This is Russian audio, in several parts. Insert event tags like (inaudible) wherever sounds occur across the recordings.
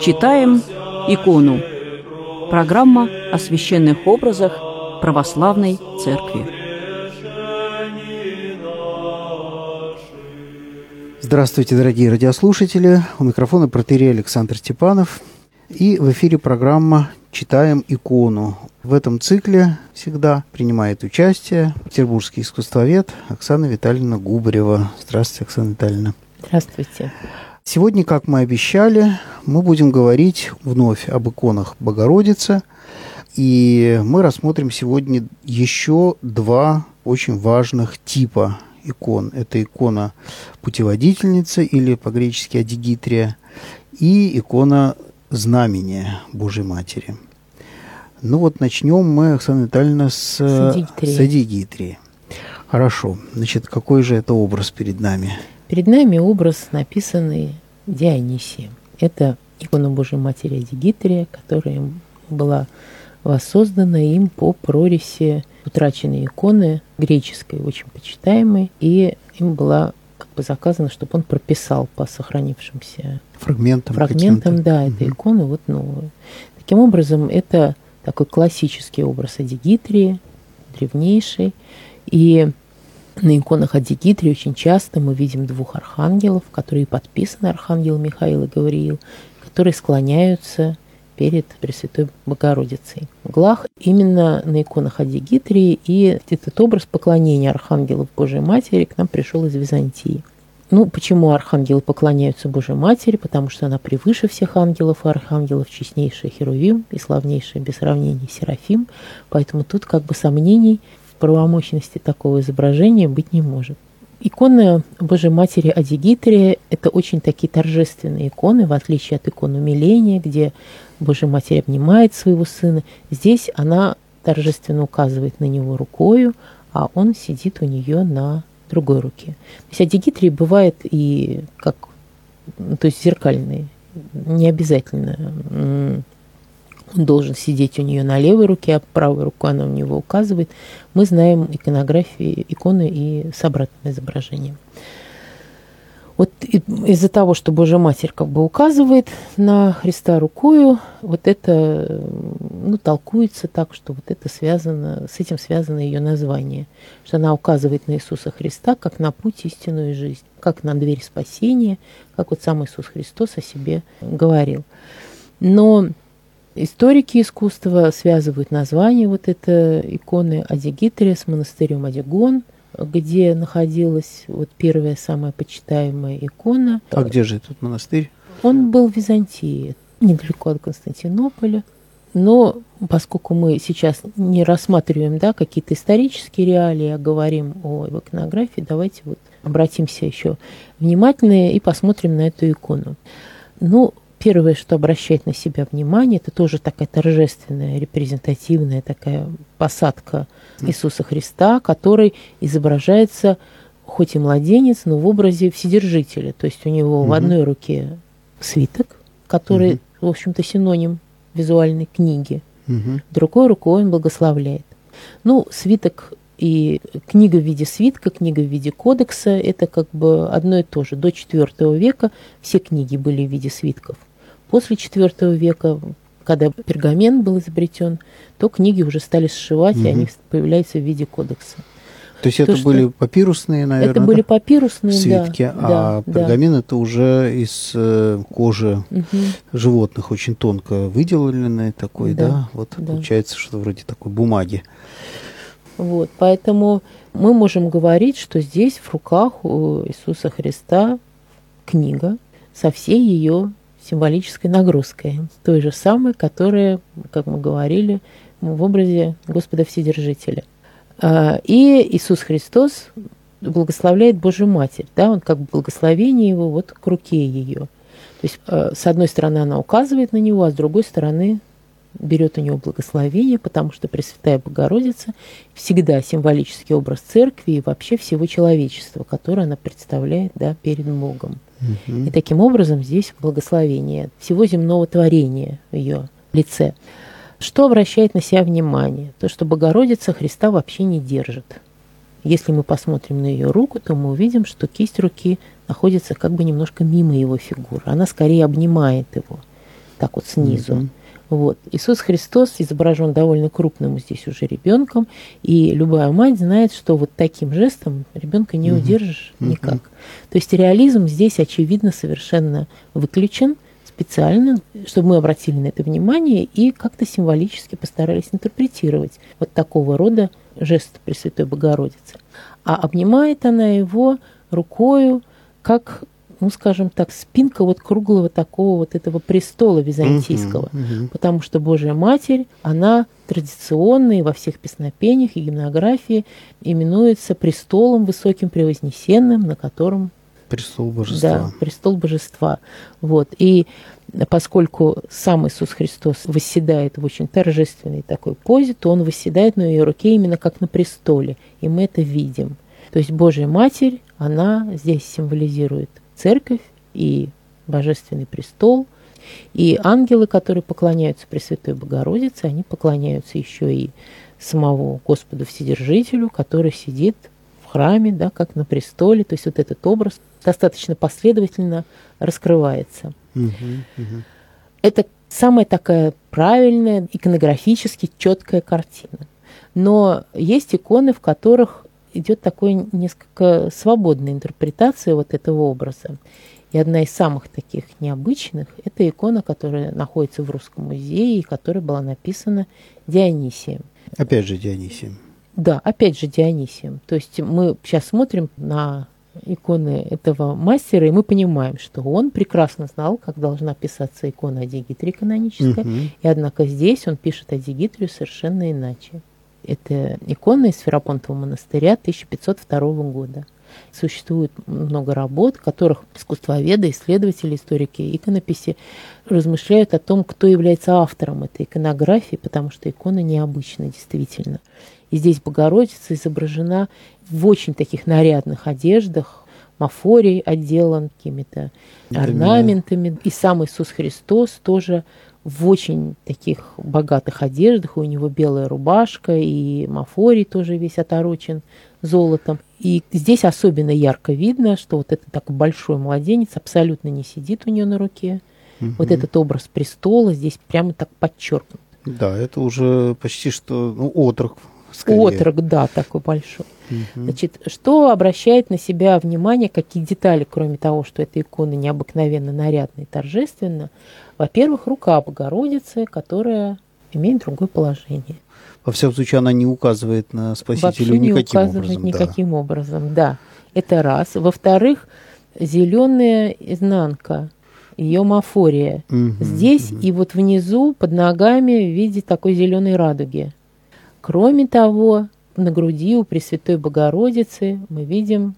Читаем икону. Программа о священных образах православной церкви. Здравствуйте, дорогие радиослушатели. У микрофона протерей Александр Степанов. И в эфире программа «Читаем икону». В этом цикле всегда принимает участие петербургский искусствовед Оксана Витальевна Губарева. Здравствуйте, Оксана Витальевна. Здравствуйте. Сегодня, как мы обещали, мы будем говорить вновь об иконах Богородицы. И мы рассмотрим сегодня еще два очень важных типа икон. Это икона путеводительницы или по-гречески адигитрия и икона знамения Божьей Матери. Ну вот начнем мы, Оксана Витальевна, с, С адигитрии. Хорошо. Значит, какой же это образ перед нами? Перед нами образ, написанный Дионисием. Это икона Божьей Матери Адигитрия, которая была воссоздана им по прорисе утраченной иконы греческой, очень почитаемой, и им была как бы заказано, чтобы он прописал по сохранившимся Фрагментом. фрагментам, да, этой иконы вот новую. Таким образом, это такой классический образ Адигитрии, древнейший, и на иконах Адигитрии очень часто мы видим двух архангелов, которые подписаны архангел Михаил и Гавриил, которые склоняются перед Пресвятой Богородицей. В углах именно на иконах Адигитрии, и этот образ поклонения архангелов Божьей Матери к нам пришел из Византии. Ну, почему архангелы поклоняются Божьей Матери? Потому что она превыше всех ангелов и архангелов, честнейшая Херувим и славнейшая без сравнения Серафим. Поэтому тут как бы сомнений в правомощности такого изображения быть не может. Иконы Божьей Матери Адигитрия – это очень такие торжественные иконы, в отличие от икон умиления, где Божья Матерь обнимает своего сына. Здесь она торжественно указывает на него рукою, а он сидит у нее на другой руке. То есть адигитрии бывает и как, ну, то есть зеркальные, не обязательно он должен сидеть у нее на левой руке, а правой рукой она у него указывает. Мы знаем иконографии, иконы и с обратным изображением. Вот из-за того, что Божья Матерь как бы указывает на Христа рукою, вот это ну, толкуется так, что вот это связано, с этим связано ее название, что она указывает на Иисуса Христа как на путь истинную жизнь, как на дверь спасения, как вот сам Иисус Христос о себе говорил. Но историки искусства связывают название вот этой иконы Адигитрия с монастырем Адигон, где находилась вот первая самая почитаемая икона. А где же этот монастырь? Он был в Византии, недалеко от Константинополя. Но поскольку мы сейчас не рассматриваем да, какие-то исторические реалии, а говорим о иконографии, давайте вот обратимся еще внимательно и посмотрим на эту икону. Ну, первое, что обращает на себя внимание, это тоже такая торжественная, репрезентативная такая посадка Иисуса Христа, который изображается хоть и младенец, но в образе Вседержителя. То есть у него в Мгм. одной руке свиток, который, Мгм. в общем-то, синоним визуальной книги. Мгм. Другой рукой он благословляет. Ну, свиток и книга в виде свитка, книга в виде кодекса – это как бы одно и то же. До IV века все книги были в виде свитков. После IV века, когда пергамент был изобретен, то книги уже стали сшивать, Мгм. и они появляются в виде кодекса. То есть это что- были папирусные, наверное, это были папирусные, да, свитки, да, а да. пергамент это уже из э, кожи Мгм. животных, очень тонко выделанный такой, да, Да, вот да. получается что вроде такой бумаги. Вот, поэтому мы можем говорить, что здесь в руках у Иисуса Христа книга со всей ее символической нагрузкой, той же самой, которая, как мы говорили, в образе Господа Вседержителя. А, И Иисус Христос благословляет Божью Матерь, да, он как бы благословение его вот к руке ее. То есть, э, с одной стороны, она указывает на него, а с другой стороны, берет у него благословение, потому что Пресвятая Богородица всегда символический образ церкви и вообще всего человечества, которое она представляет да, перед Богом. Мгм. И таким образом здесь благословение всего земного творения в ее лице. Что обращает на себя внимание? То, что Богородица Христа вообще не держит. Если мы посмотрим на ее руку, то мы увидим, что кисть руки находится как бы немножко мимо его фигуры. Она скорее обнимает его, так вот снизу. Мгм. Вот. Иисус Христос изображен довольно крупным здесь уже ребенком, и любая мать знает, что вот таким жестом ребенка не Мгм. удержишь никак. То есть реализм здесь, очевидно, совершенно выключен специально, чтобы мы обратили на это внимание и как-то символически постарались интерпретировать вот такого рода жест Пресвятой Богородицы. А обнимает она его рукою, как, ну, скажем так, спинка вот круглого такого вот этого престола византийского. Мгм. Мгм. Потому что Божья Матерь, она традиционно и во всех песнопениях и гимнографии именуется престолом высоким превознесенным, на котором Престол божества. да, престол божества. Вот. И поскольку сам Иисус Христос восседает в очень торжественной такой позе, то он восседает на ее руке именно как на престоле. И мы это видим. То есть Божья Матерь, она здесь символизирует церковь и божественный престол. И ангелы, которые поклоняются Пресвятой Богородице, они поклоняются еще и самому Господу Вседержителю, который сидит в храме, да, как на престоле. То есть вот этот образ достаточно последовательно раскрывается. Мгм. Мгм. Это самая такая правильная, иконографически четкая картина. Но есть иконы, в которых идет такой несколько свободная интерпретация вот этого образа. И одна из самых таких необычных – это икона, которая находится в Русском музее и которая была написана Дионисием. Опять же Дионисий. Да, опять же Дионисием. То есть мы сейчас смотрим на иконы этого мастера, и мы понимаем, что он прекрасно знал, как должна писаться икона о Дигитре каноническая, Мгм. и однако здесь он пишет о Дигитре совершенно иначе. Это икона из Ферапонтового монастыря 1502 года. Существует много работ, в которых искусствоведы, исследователи, историки иконописи размышляют о том, кто является автором этой иконографии, потому что икона необычна действительно. И здесь Богородица изображена в очень таких нарядных одеждах, мафорий отделан какими-то орнаментами. И сам Иисус Христос тоже в очень таких богатых одеждах. У него белая рубашка, и мафорий тоже весь оторочен золотом. И здесь особенно ярко видно, что вот этот такой большой младенец абсолютно не сидит у нее на руке. Вот Мгм. этот образ престола здесь прямо так подчеркнут. Да, это уже почти что ну, отрок. скорее. Отрок, да, такой большой. Мгм. Значит, что обращает на себя внимание, какие детали, кроме того, что эта икона необыкновенно нарядна и торжественна? Во-первых, рука Богородицы, которая имеет другое положение. Во всяком случае, она не указывает на спасителя Вообще не никаким указывает образом. да. никаким образом, да. Это раз. Во-вторых, зеленая изнанка, ее мафория. Мгм, Здесь мгм. и вот внизу под ногами в виде такой зеленой радуги. Кроме того, на груди у Пресвятой Богородицы мы видим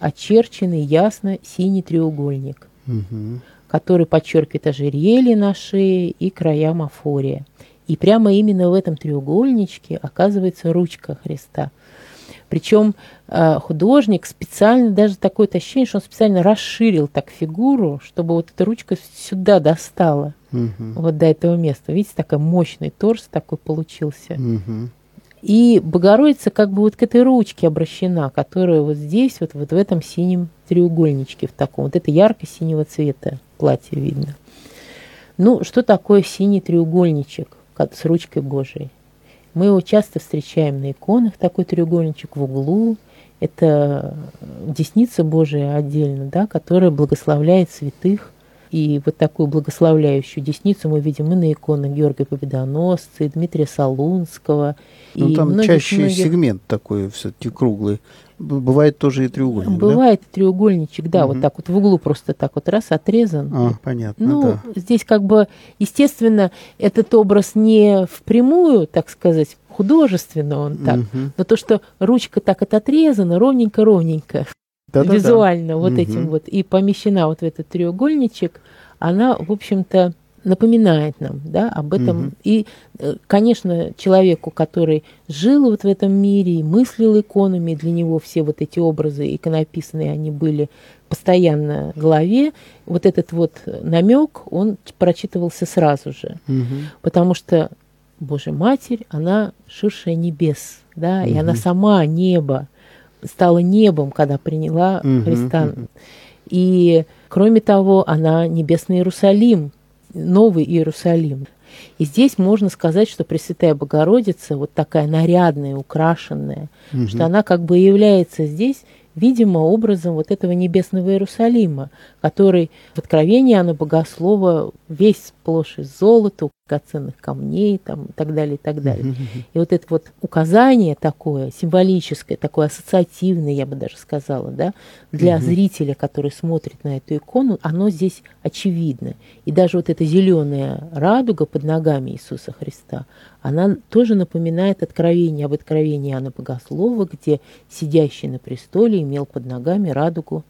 очерченный ясно синий треугольник, Мгм. который подчеркивает ожерелье на шее и края мафория. И прямо именно в этом треугольничке оказывается ручка Христа. Причем э, художник специально, даже такое ощущение, что он специально расширил так фигуру, чтобы вот эта ручка сюда достала, Мгм. вот до этого места. Видите, такой мощный торс такой получился. Мгм. И Богородица как бы вот к этой ручке обращена, которая вот здесь, вот, вот в этом синем треугольничке, в таком. Вот это ярко-синего цвета платье видно. Ну, что такое синий треугольничек как с ручкой Божией? Мы его часто встречаем на иконах, такой треугольничек в углу. Это десница Божия отдельно, да, которая благословляет святых. И вот такую благословляющую десницу мы видим и на иконах Георгия Победоносца, и Дмитрия Солунского. Ну, там многих- чаще многих- сегмент такой все-таки круглый. Бывает тоже и треугольник, да? Бывает треугольничек, да, вот Мгм. так вот в углу просто так вот раз отрезан. А, понятно, Ну, да. здесь как бы, естественно, этот образ не впрямую, так сказать, художественно он так, Мгм. но то, что ручка так вот отрезана ровненько-ровненько, Да-да-да. визуально вот Мгм. этим вот, и помещена вот в этот треугольничек, она, в общем-то, напоминает нам да, об этом. Мгм. И, э, конечно, человеку, который жил вот в этом мире и мыслил иконами, для него все вот эти образы иконописные, они были постоянно в голове, вот этот вот намек, он прочитывался сразу же. Мгм. Потому что Божья Матерь, она ширшая небес, да, и она сама небо, стала небом, когда приняла Мгм, Христа. мгм. И, кроме того, она небесный Иерусалим, новый Иерусалим. И здесь можно сказать, что Пресвятая Богородица, вот такая нарядная, украшенная, Мгм. что она как бы является здесь, видимо, образом вот этого небесного Иерусалима, который в Откровении Анна Богослова весь сплошь из золота, драгоценных камней там, и так далее, и так далее. И вот это вот указание такое, символическое, такое ассоциативное, я бы даже сказала, да, для зрителя, который смотрит на эту икону, оно здесь очевидно. И даже вот эта зеленая радуга под ногами Иисуса Христа, она тоже напоминает откровение об откровении Иоанна Богослова, где сидящий на престоле имел под ногами радугу,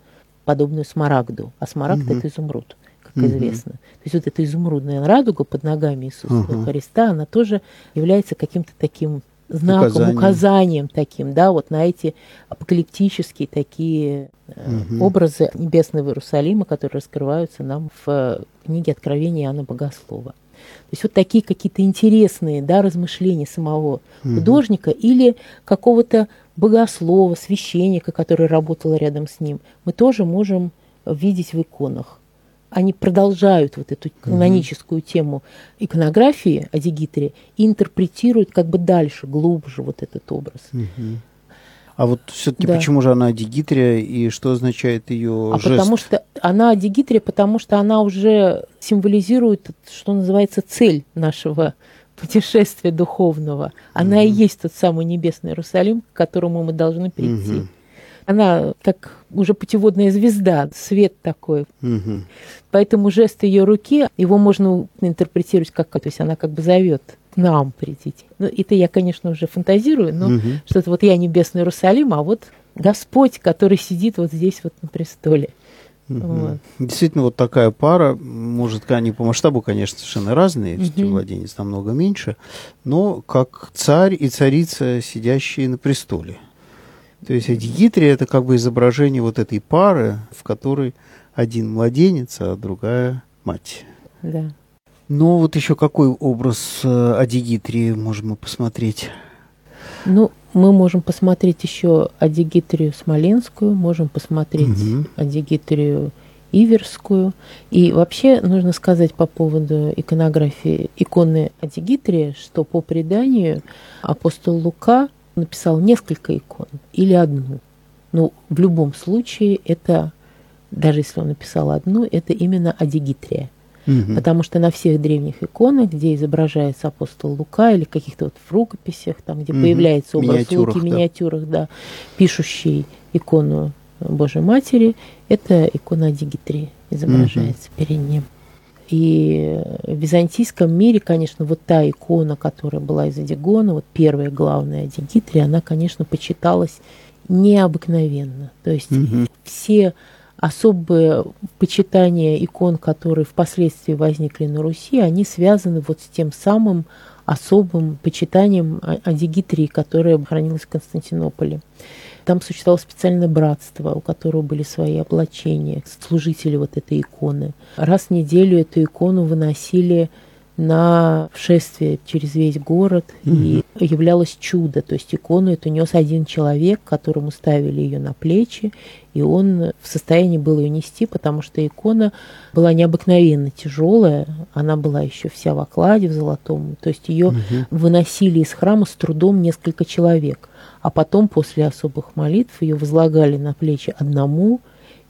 подобную смарагду. А смарагд Мгм. это изумруд, как Мгм. известно. То есть вот эта изумрудная радуга под ногами Иисуса Ага. Христа, она тоже является каким-то таким знаком, Указанием. указанием, таким, да, вот на эти апокалиптические такие Мгм. образы небесного Иерусалима, которые раскрываются нам в э, книге Откровения Иоанна Богослова. То есть вот такие какие-то интересные да, размышления самого Мгм. художника или какого-то богослова, священника, который работал рядом с ним, мы тоже можем видеть в иконах. Они продолжают вот эту каноническую тему иконографии о Дигитере и интерпретируют как бы дальше, глубже вот этот образ. Мгм. А вот все-таки Да. почему же она дигитрия и что означает ее А жест? потому что она о Дигитре, потому что она уже символизирует, что называется, цель нашего путешествия духовного. Она и есть тот самый небесный Иерусалим, к которому мы должны прийти. Мгм. Она как уже путеводная звезда, свет такой. Мгм. Поэтому жест ее руки, его можно интерпретировать как, то есть она как бы зовет к нам придите. Ну, это я, конечно, уже фантазирую, но Мгм. что-то вот я небесный Иерусалим, а вот Господь, который сидит вот здесь вот на престоле. Мгм. Вот. Действительно, вот такая пара, может, они по масштабу, конечно, совершенно разные, все-таки Мгм. младенец намного меньше, но как царь и царица, сидящие на престоле. То есть Адигитрия – это как бы изображение вот этой пары, в которой один младенец, а другая мать. Да. Но вот еще какой образ э, Адигитрии можем мы посмотреть? Ну, мы можем посмотреть еще Адигитрию Смоленскую, можем посмотреть Мгм. Адигитрию Иверскую. И вообще нужно сказать по поводу иконографии иконы Адигитрия, что по преданию апостол Лука написал несколько икон или одну. Но в любом случае это, даже если он написал одну, это именно Адигитрия. Мгм. Потому что на всех древних иконах, где изображается апостол Лука или каких-то вот в рукописях, там, где Мгм. появляется образ Миниатюрах, Луки, да. миниатюрах, да, пишущий икону Божьей Матери, это икона Дигитрии изображается перед ним. И в византийском мире, конечно, вот та икона, которая была из Адигона, вот первая главная Дигитрия, она, конечно, почиталась необыкновенно. То есть Мгм. все особые почитания икон, которые впоследствии возникли на Руси, они связаны вот с тем самым особым почитанием Адигитрии, которое хранилось в Константинополе. Там существовало специальное братство, у которого были свои облачения, служители вот этой иконы. Раз в неделю эту икону выносили на шествие через весь город, и являлось чудо. То есть икону эту нес один человек, которому ставили ее на плечи, и он в состоянии был ее нести, потому что икона была необыкновенно тяжелая, она была еще вся в окладе, в золотом. То есть ее выносили из храма с трудом несколько человек, а потом после особых молитв ее возлагали на плечи одному,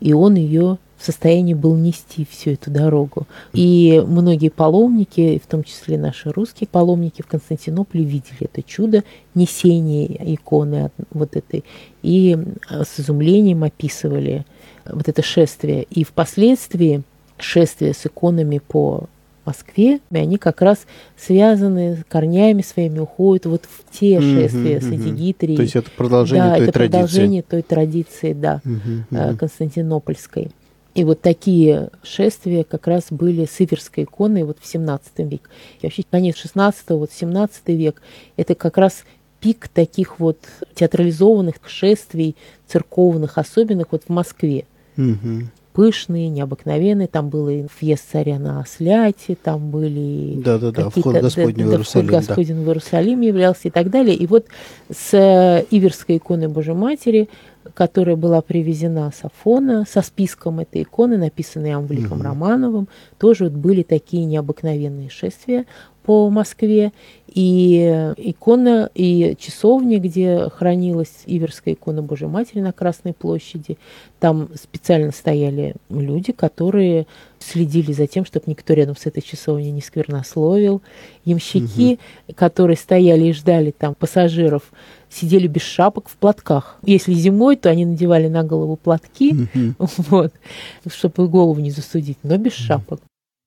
и он ее в состоянии был нести всю эту дорогу. И многие паломники, в том числе наши русские паломники в Константинополе, видели это чудо несения иконы от- вот этой, и э, с изумлением описывали вот это шествие. И впоследствии шествие с иконами по Москве, и они как раз связаны корнями своими, уходят вот в те шествия с мгм. Адигитрией. То есть это продолжение да, той это традиции. продолжение той традиции, да, э, мгм. константинопольской. И вот такие шествия как раз были с Иверской иконой вот в 17 веке. И вообще конец 16 вот 17 век – это как раз пик таких вот театрализованных шествий церковных, особенных вот в Москве. Мгм. Пышные, необыкновенные. Там был и въезд царя на Осляте, там были Да-да-да, вход Господень в да, Иерусалим, Вход да. Господень в Иерусалим являлся и так далее. И вот с э, Иверской иконой Божьей Матери, которая была привезена с Афона, со списком этой иконы, написанной Амбликом Романовым, тоже вот были такие необыкновенные шествия по Москве. И э, икона, и часовня, где хранилась Иверская икона Божьей Матери на Красной площади, там специально стояли люди, которые следили за тем, чтобы никто рядом с этой часовней не сквернословил. Ямщики, которые стояли и ждали там пассажиров, сидели без шапок в платках. Если зимой, то они надевали на голову платки, Мгм. (laughs) вот, чтобы голову не засудить, но без шапок.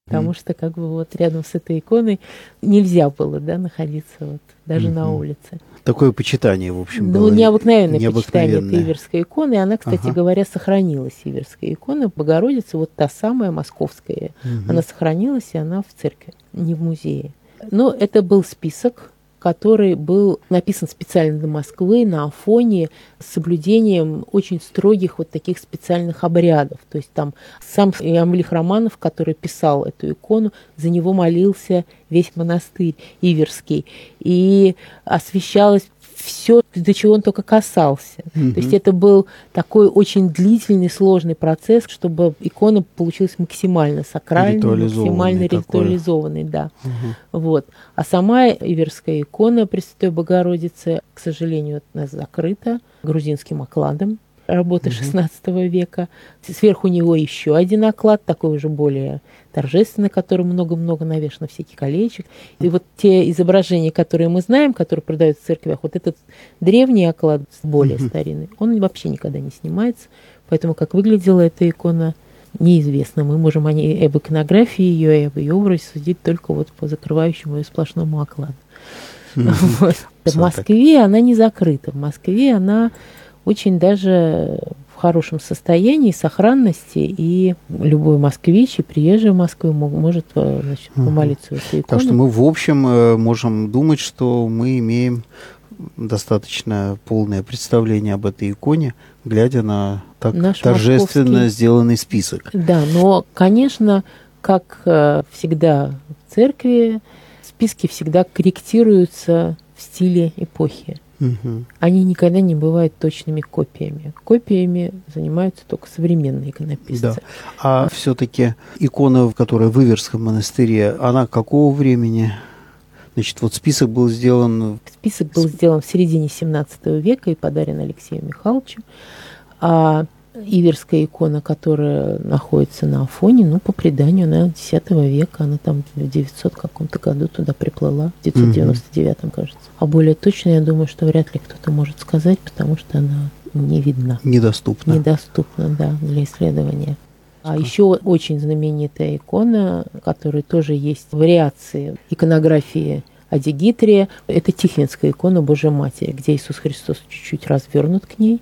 Потому что как бы вот рядом с этой иконой нельзя было, да, находиться вот даже на улице. Такое почитание, в общем, Ну, было. необыкновенное почитание этой необыкновенное. Иверской иконы. И она, кстати Ага. говоря, сохранилась, Иверская икона. Богородица, вот та самая московская. Мгм. Она сохранилась, и она в церкви, не в музее. Но это был список, который был написан специально для Москвы на Афоне с соблюдением очень строгих вот таких специальных обрядов. То есть там сам Иамлих Романов, который писал эту икону, за него молился весь монастырь Иверский. И освещалось все, до чего он только касался. Мгм. То есть это был такой очень длительный, сложный процесс, чтобы икона получилась максимально сакральной, максимально такой. ритуализованной, да. Мгм. Вот. А сама Иверская икона Пресвятой Богородицы, к сожалению, нас закрыта грузинским окладом работы XVI века. Сверху него еще один оклад, такой уже более торжественный, который много-много навешано всяких колечек. И вот те изображения, которые мы знаем, которые продаются в церквях, вот этот древний оклад, более старинный, он вообще никогда не снимается. Поэтому как выглядела эта икона, неизвестно. Мы можем о ней, об иконографии ее и об ее образе судить только вот по закрывающему ее сплошному окладу. (laughs) Вот. В Москве она не закрыта. В Москве она очень даже в хорошем состоянии, сохранности, и любой москвич и приезжий в Москву может э, значит, помолиться в эту икону. Так что мы, в общем, э, можем думать, что мы имеем достаточно полное представление об этой иконе, глядя на так Наш торжественно московский- сделанный список. Да, но, конечно, как э, всегда в церкви, списки всегда корректируются в стиле эпохи. Они никогда не бывают точными копиями. Копиями занимаются только современные иконописцы. Да. А все-таки икона, которая в Иверском монастыре, она какого времени? Значит, вот список был сделан Список был сделан в середине 17 века и подарен Алексею Михайловичу. А Иверская икона, которая находится на Афоне, ну, по преданию, она 10 века, она там в 900 каком-то году туда приплыла, в 999, кажется. А более точно, я думаю, что вряд ли кто-то может сказать, потому что она не видна. недоступна. Недоступна, да, для исследования. А еще очень знаменитая икона, которая тоже есть вариации иконографии Адигитрия, это Тихвинская икона Божьей Матери, где Иисус Христос чуть-чуть развернут к ней,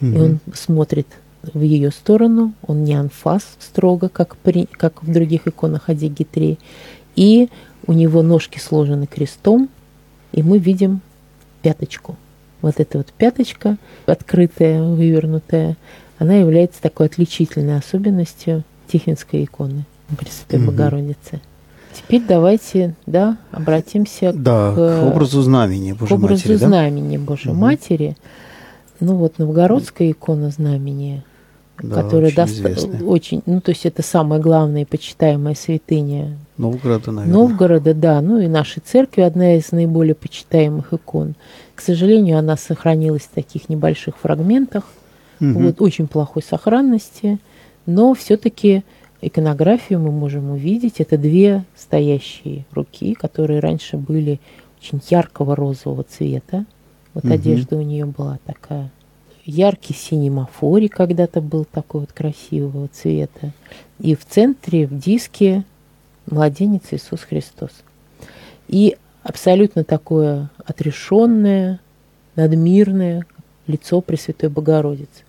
и Мгм. он смотрит в ее сторону, он не анфас строго, как, при, как в других иконах Адигитрии, и у него ножки сложены крестом, и мы видим пяточку. Вот эта вот пяточка, открытая, вывернутая, она является такой отличительной особенностью Тихвинской иконы Пресвятой Мгм. Богородицы. Теперь давайте, да, обратимся Да, к, к образу знамени к Божьей образу Матери, да? знамени Божьей Мгм. Матери. Ну вот новгородская икона знамения, Да, которая очень даст известная. очень, ну то есть это самая главная и почитаемая святыня Новгорода, наверное. Новгорода, да, ну и нашей церкви одна из наиболее почитаемых икон. К сожалению, она сохранилась в таких небольших фрагментах, Мгм. вот очень плохой сохранности, но все-таки иконографию мы можем увидеть. Это две стоящие руки, которые раньше были очень яркого розового цвета. Вот Мгм. одежда у нее была такая. Яркий синий мафорий когда-то был такой вот красивого цвета. И в центре, в диске, младенец Иисус Христос. И абсолютно такое отрешенное, надмирное лицо Пресвятой Богородицы.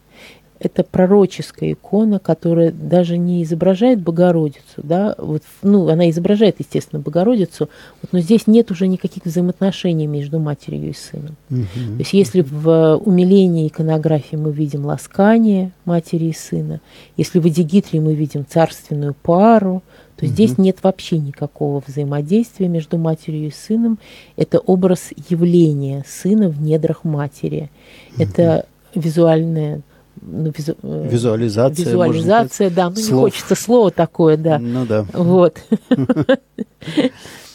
Это пророческая икона, которая даже не изображает Богородицу, да, вот, ну, она изображает, естественно, Богородицу, вот, но здесь нет уже никаких взаимоотношений между матерью и сыном. Мгм. То есть если в умилении иконографии мы видим ласкание матери и сына, если в Эдигитрии мы видим царственную пару, то здесь нет вообще никакого взаимодействия между матерью и сыном. Это образ явления сына в недрах матери. Это визуальная ну, визу- э, Визуализация. визуализация, да, ну не слов. хочется слова такое, да. Ну да. Вот. (laughs)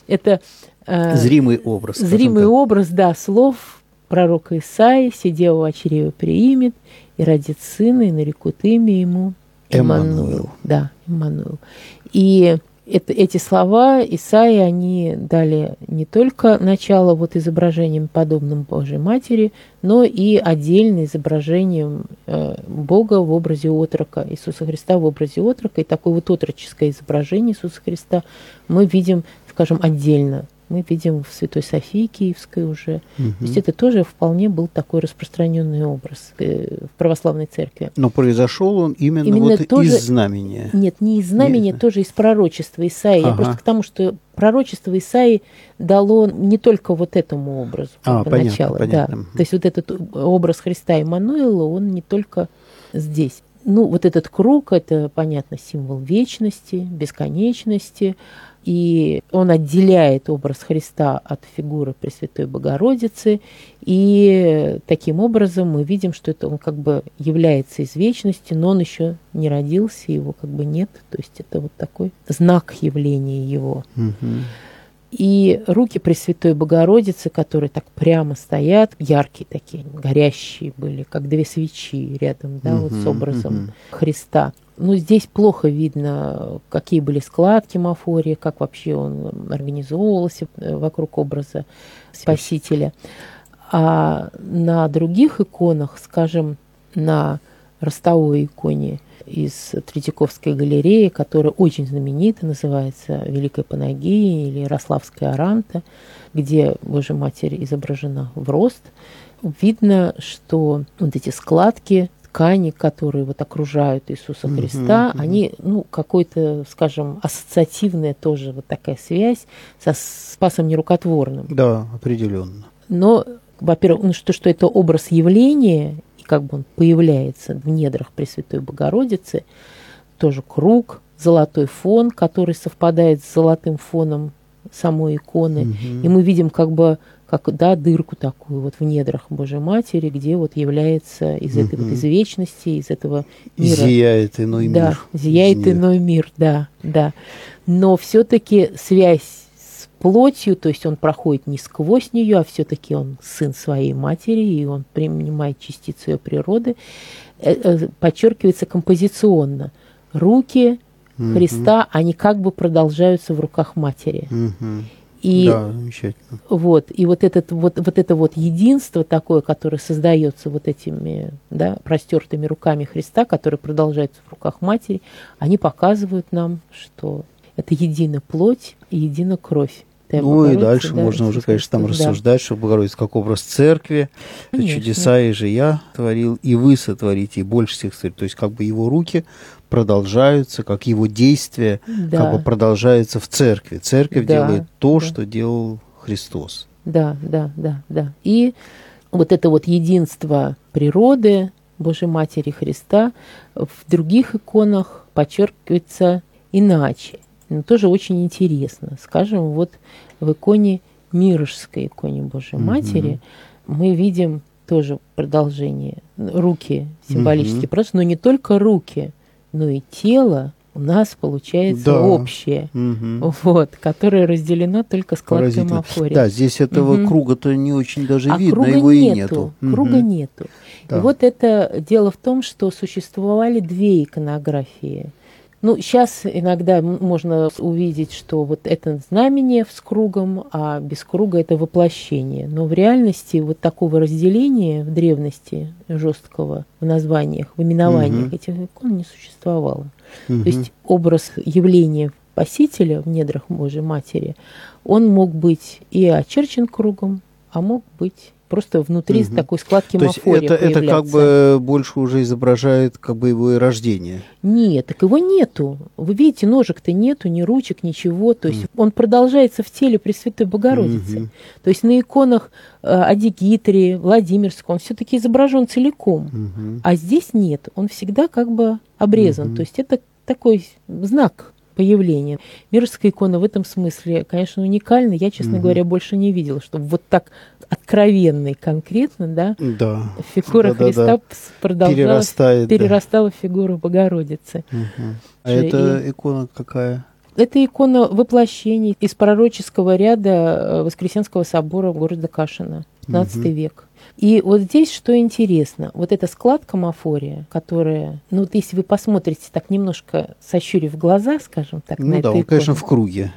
Это э, Зримый образ. Зримый образ, да, слов пророка Исаи, сидел в чреве приимет, и родит сына, и нарекут имя ему. Эммануил. Да, Эммануил. И это, эти слова Исаи, они дали не только начало вот изображением подобным Божьей Матери, но и отдельно изображением э, Бога в образе отрока, Иисуса Христа в образе отрока. И такое вот отроческое изображение Иисуса Христа мы видим, скажем, отдельно. Мы видим в Святой Софии Киевской уже. Мгм. То есть это тоже вполне был такой распространенный образ э, в православной церкви. Но произошел он именно, Именно вот тоже- из знамения. Нет, не из знамения, Нет. тоже из пророчества Исаии. Я Ага. просто к тому, что пророчество Исаии дало не только вот этому образу А, понятно, понятно. Да. То есть вот этот образ Христа Иммануила, он не только здесь. Ну, вот этот круг, это, понятно, символ вечности, бесконечности, и он отделяет образ Христа от фигуры Пресвятой Богородицы, и таким образом мы видим, что это он как бы является из вечности, но он еще не родился, его как бы нет, то есть это вот такой знак явления его. И руки Пресвятой Богородицы, которые так прямо стоят, яркие такие, горящие были, как две свечи рядом, да, вот с образом мгм. Христа. Ну, здесь плохо видно, какие были складки Мафории, как вообще он организовывался э, вокруг образа Спасителя. А на других иконах, скажем, на ростовой иконе из Третьяковской галереи, которая очень знаменита, называется Великая Панагия или Ярославская Аранта, где Божья Матерь изображена в рост, видно, что вот эти складки ткани, которые вот окружают Иисуса Христа, мгм. они, ну, какой-то, скажем, ассоциативная тоже вот такая связь со Спасом Нерукотворным. Да, определенно. Но, во-первых, ну, что, что это образ явления, и как бы он появляется в недрах Пресвятой Богородицы, тоже круг, золотой фон, который совпадает с золотым фоном самой иконы. Мгм. И мы видим как бы как, да, дырку такую вот в недрах Божьей Матери, где вот является из этой вот из вечности, из этого мира. Зияет иной да, мир. зияет из нее. иной мир, да, да. Но все-таки связь с плотью, то есть он проходит не сквозь нее, а все-таки он сын своей матери, и он принимает частицу ее природы, э, э, подчеркивается композиционно. Руки. Христа, они как бы продолжаются в руках матери. Мгм. И Да, замечательно. вот, и вот, этот, вот, вот это вот единство такое, которое создается вот этими да, простертыми руками Христа, которые продолжаются в руках матери, они показывают нам, что это едина плоть и едина кровь. Ну и дальше да, можно уже, конечно, там да. рассуждать, что Богородица как образ церкви, Конечно. чудеса и же я творил, и вы сотворите, и больше всех сотворите. То есть как бы его руки продолжаются, как его действия Да. как бы продолжаются в церкви. Церковь Да, делает то, да. что делал Христос. Да, да, да, да. И вот это вот единство природы Божьей Матери Христа в других иконах подчеркивается иначе. Но тоже очень интересно. Скажем, вот в иконе Мирожской, иконе Божьей. Матери, мы видим тоже продолжение. Руки символически Мгм. просто, но не только руки, но и тело у нас получается Да. общее. Мгм. Вот, которое разделено только складкой. Мафория. Да, здесь этого Мгм. круга-то не очень даже а видно, круга его и нету. нету. Круга Мгм. нету. Да. И вот это дело в том, что существовали две иконографии. Ну, сейчас иногда можно увидеть, что вот это знамение с кругом, а без круга это воплощение. Но в реальности вот такого разделения в древности жесткого в названиях, в именованиях Мгм. этих икон не существовало. Мгм. То есть образ явления Спасителя в недрах Божьей Матери, он мог быть и очерчен кругом, а мог быть просто внутри Мгм. такой складки То есть мафория это, это как бы больше уже изображает как бы его и рождение. Нет, так его нету. Вы видите, ножек-то нету, ни ручек, ничего. То есть он продолжается в теле Пресвятой Богородицы. Мгм. То есть на иконах э, Адигитрии, Владимирского он все-таки изображен целиком. Мгм. А здесь нет, он всегда как бы обрезан. Мгм. То есть это такой знак появления. Мирская икона в этом смысле, конечно, уникальна. Я, честно Мгм. говоря, больше не видела, чтобы вот так откровенно и конкретно, да, Да. фигура Да-да-да. Христа Перерастает. да. перерастала в фигуру Богородицы. Мгм. А это икона какая? Это икона воплощений из пророческого ряда э, Воскресенского собора города Кашина, 15 Мгм. век. И вот здесь что интересно, вот эта складка мафория, которая, ну вот если вы посмотрите так немножко сощурив глаза, скажем так, на Ну да, эту он, икону, конечно, в круге.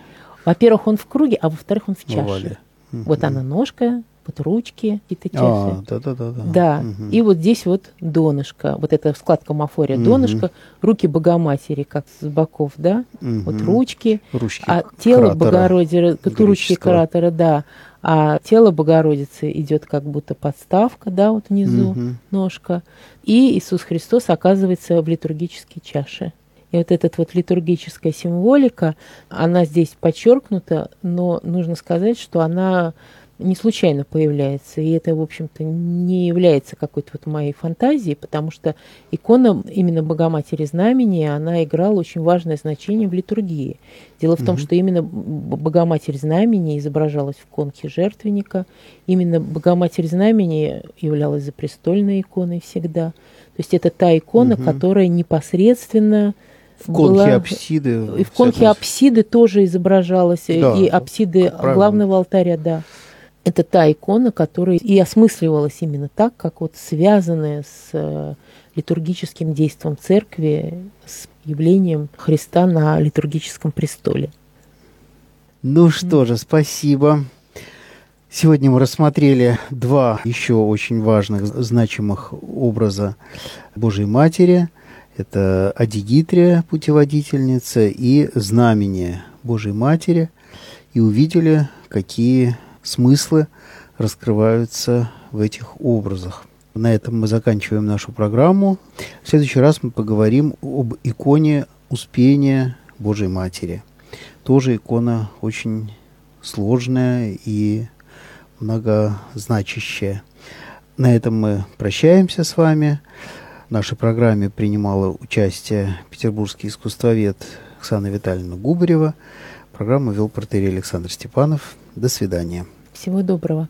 во-первых, он в круге, а во-вторых, он в чаше. овале. Вот Мгм. она ножка, вот ручки, какие-то чаши. А, да-да-да. Да, Мгм. и вот здесь вот донышко, вот эта складка мафория, Мгм. донышко, руки Богоматери, как с боков, да, вот Мгм. ручки, Ручки а тело Богородицы, ручки кратера, да, а тело Богородицы идет как будто подставка, да, вот внизу Мгм. ножка, и Иисус Христос оказывается в литургической чаше. И вот эта вот литургическая символика, она здесь подчеркнута, но нужно сказать, что она не случайно появляется, и это, в общем-то, не является какой-то вот моей фантазией, потому что икона именно Богоматери Знамени, она играла очень важное значение в литургии. Дело в том, Мгм. что именно Богоматерь Знамени изображалась в конке жертвенника, именно Богоматерь Знамени являлась запрестольной иконой всегда. То есть это та икона, Мгм. которая непосредственно В конхе была- апсиды. и в конхе апсиды тоже изображалась, Да, и апсиды главного алтаря, да. Это та икона, которая и осмысливалась именно так, как вот связанная с э, литургическим действием церкви, с явлением Христа на литургическом престоле. Ну что же, спасибо. Сегодня мы рассмотрели два еще очень важных, значимых образа Божьей Матери. Это Адигитрия, путеводительница, и Знамение Божьей Матери. И увидели, какие смыслы раскрываются в этих образах. На этом мы заканчиваем нашу программу. В следующий раз мы поговорим об иконе Успения Божьей Матери. Тоже икона очень сложная и многозначащая. На этом мы прощаемся с вами. В нашей программе принимала участие петербургский искусствовед Оксана Витальевна Губарева. Программу вел протерей Александр Степанов. До свидания. Всего доброго.